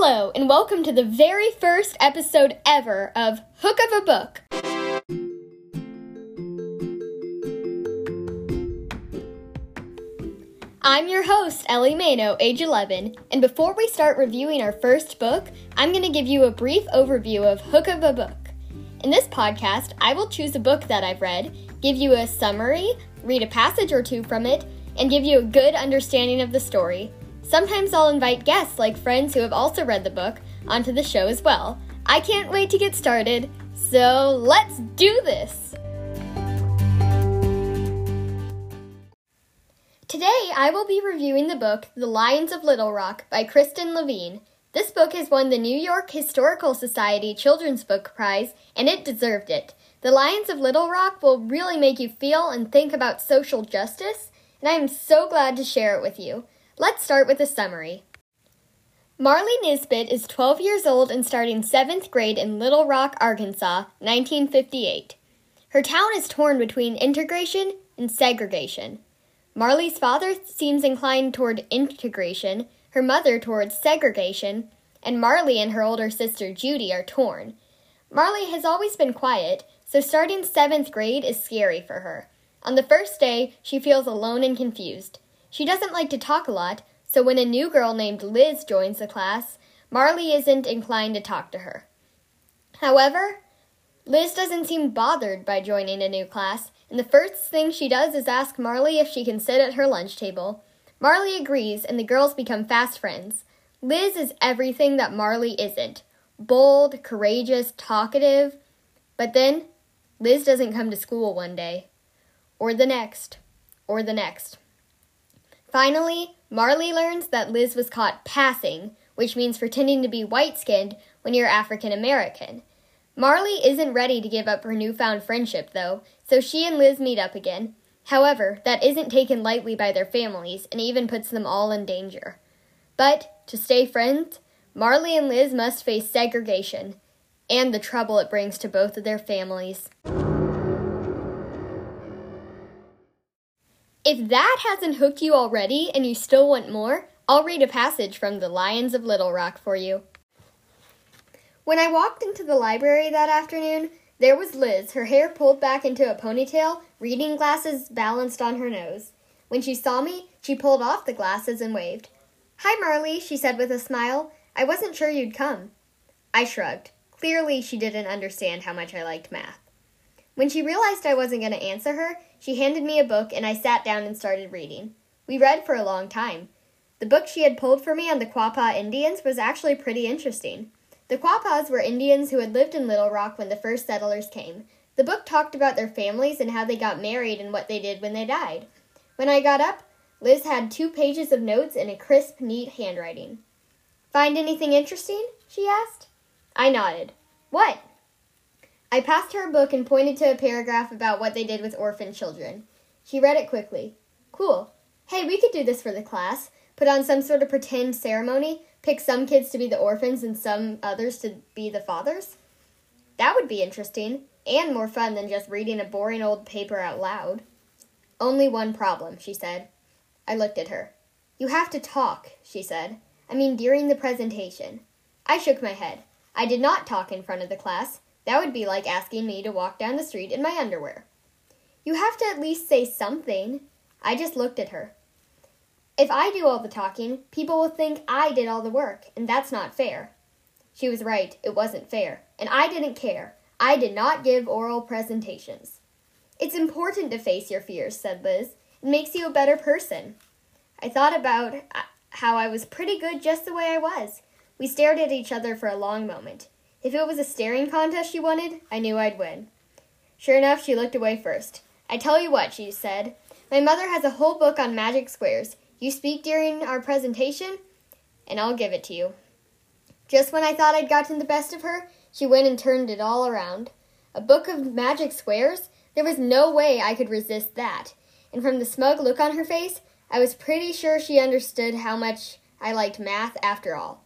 Hello, and welcome to the very first episode ever of Hook of a Book. I'm your host, Ellie Mano, age 11, and before we start reviewing our first book, I'm going to give you a brief overview of Hook of a Book. In this podcast, I will choose a book that I've read, give you a summary, read a passage or two from it, and give you a good understanding of the story. Sometimes I'll invite guests, like friends who have also read the book, onto the show as well. I can't wait to get started, so let's do this! Today, I will be reviewing the book The Lions of Little Rock by Kristin Levine. This book has won the New York Historical Society Children's Book Prize, and it deserved it. The Lions of Little Rock will really make you feel and think about social justice, and I am so glad to share it with you. Let's start with a summary. Marlee Nisbett is 12 years old and starting 7th grade in Little Rock, Arkansas, 1958. Her town is torn between integration and segregation. Marlee's father seems inclined toward integration, her mother towards segregation, and Marlee and her older sister Judy are torn. Marlee has always been quiet, so starting seventh grade is scary for her. On the first day, she feels alone and confused. She doesn't like to talk a lot, so when a new girl named Liz joins the class, Marlee isn't inclined to talk to her. However, Liz doesn't seem bothered by joining a new class, and the first thing she does is ask Marlee if she can sit at her lunch table. Marlee agrees, and the girls become fast friends. Liz is everything that Marlee isn't bold, courageous, talkative. But then, Liz doesn't come to school one day, or the next, or the next. Finally, Marlee learns that Liz was caught passing, which means pretending to be white skinned when you're African American. Marlee isn't ready to give up her newfound friendship, though, so she and Liz meet up again. However, that isn't taken lightly by their families and even puts them all in danger. But, to stay friends, Marlee and Liz must face segregation and the trouble it brings to both of their families. If that hasn't hooked you already and you still want more, I'll read a passage from The Lions of Little Rock for you. When I walked into the library that afternoon, there was Liz, her hair pulled back into a ponytail, reading glasses balanced on her nose. When she saw me, she pulled off the glasses and waved. Hi, Marlee, she said with a smile. I wasn't sure you'd come. I shrugged. Clearly, she didn't understand how much I liked math. When she realized I wasn't going to answer her, she handed me a book and I sat down and started reading. We read for a long time. The book she had pulled for me on the Quapaw Indians was actually pretty interesting. The Quapaws were Indians who had lived in Little Rock when the first settlers came. The book talked about their families and how they got married and what they did when they died. When I got up, Liz had two pages of notes in a crisp, neat handwriting. Find anything interesting? she asked. I nodded. What? I passed her a book and pointed to a paragraph about what they did with orphan children. She read it quickly. Cool. Hey, we could do this for the class. Put on some sort of pretend ceremony, pick some kids to be the orphans and some others to be the fathers. That would be interesting, and more fun than just reading a boring old paper out loud. Only one problem, she said. I looked at her. You have to talk, she said. I mean, during the presentation. I shook my head. I did not talk in front of the class. That would be like asking me to walk down the street in my underwear. You have to at least say something. I just looked at her. If I do all the talking, people will think I did all the work, and that's not fair. She was right, it wasn't fair, and I didn't care. I did not give oral presentations. It's important to face your fears, said Liz. It makes you a better person. I thought about uh, how I was pretty good just the way I was. We stared at each other for a long moment. If it was a staring contest she wanted, I knew I'd win. Sure enough, she looked away first. I tell you what, she said. My mother has a whole book on magic squares. You speak during our presentation, and I'll give it to you. Just when I thought I'd gotten the best of her, she went and turned it all around. A book of magic squares? There was no way I could resist that. And from the smug look on her face, I was pretty sure she understood how much I liked math after all.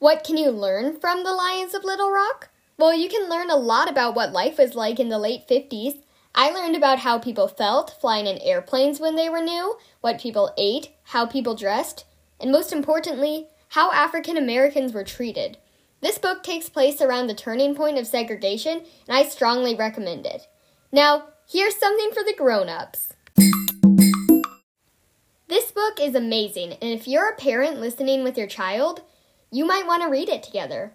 What can you learn from the Lions of Little Rock? Well, you can learn a lot about what life was like in the late 50s. I learned about how people felt flying in airplanes when they were new, what people ate, how people dressed, and most importantly, How African Americans Were Treated. This book takes place around the turning point of segregation, and I strongly recommend it. Now, here's something for the grown ups. This book is amazing, and if you're a parent listening with your child, you might want to read it together.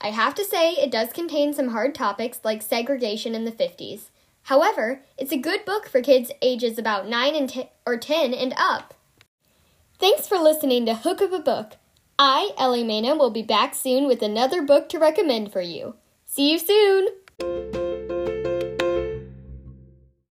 I have to say, it does contain some hard topics like segregation in the 50s. However, it's a good book for kids ages about 9 and t- or 10 and up. Thanks for listening to Hook of a Book. I, Ellie Mena, will be back soon with another book to recommend for you. See you soon!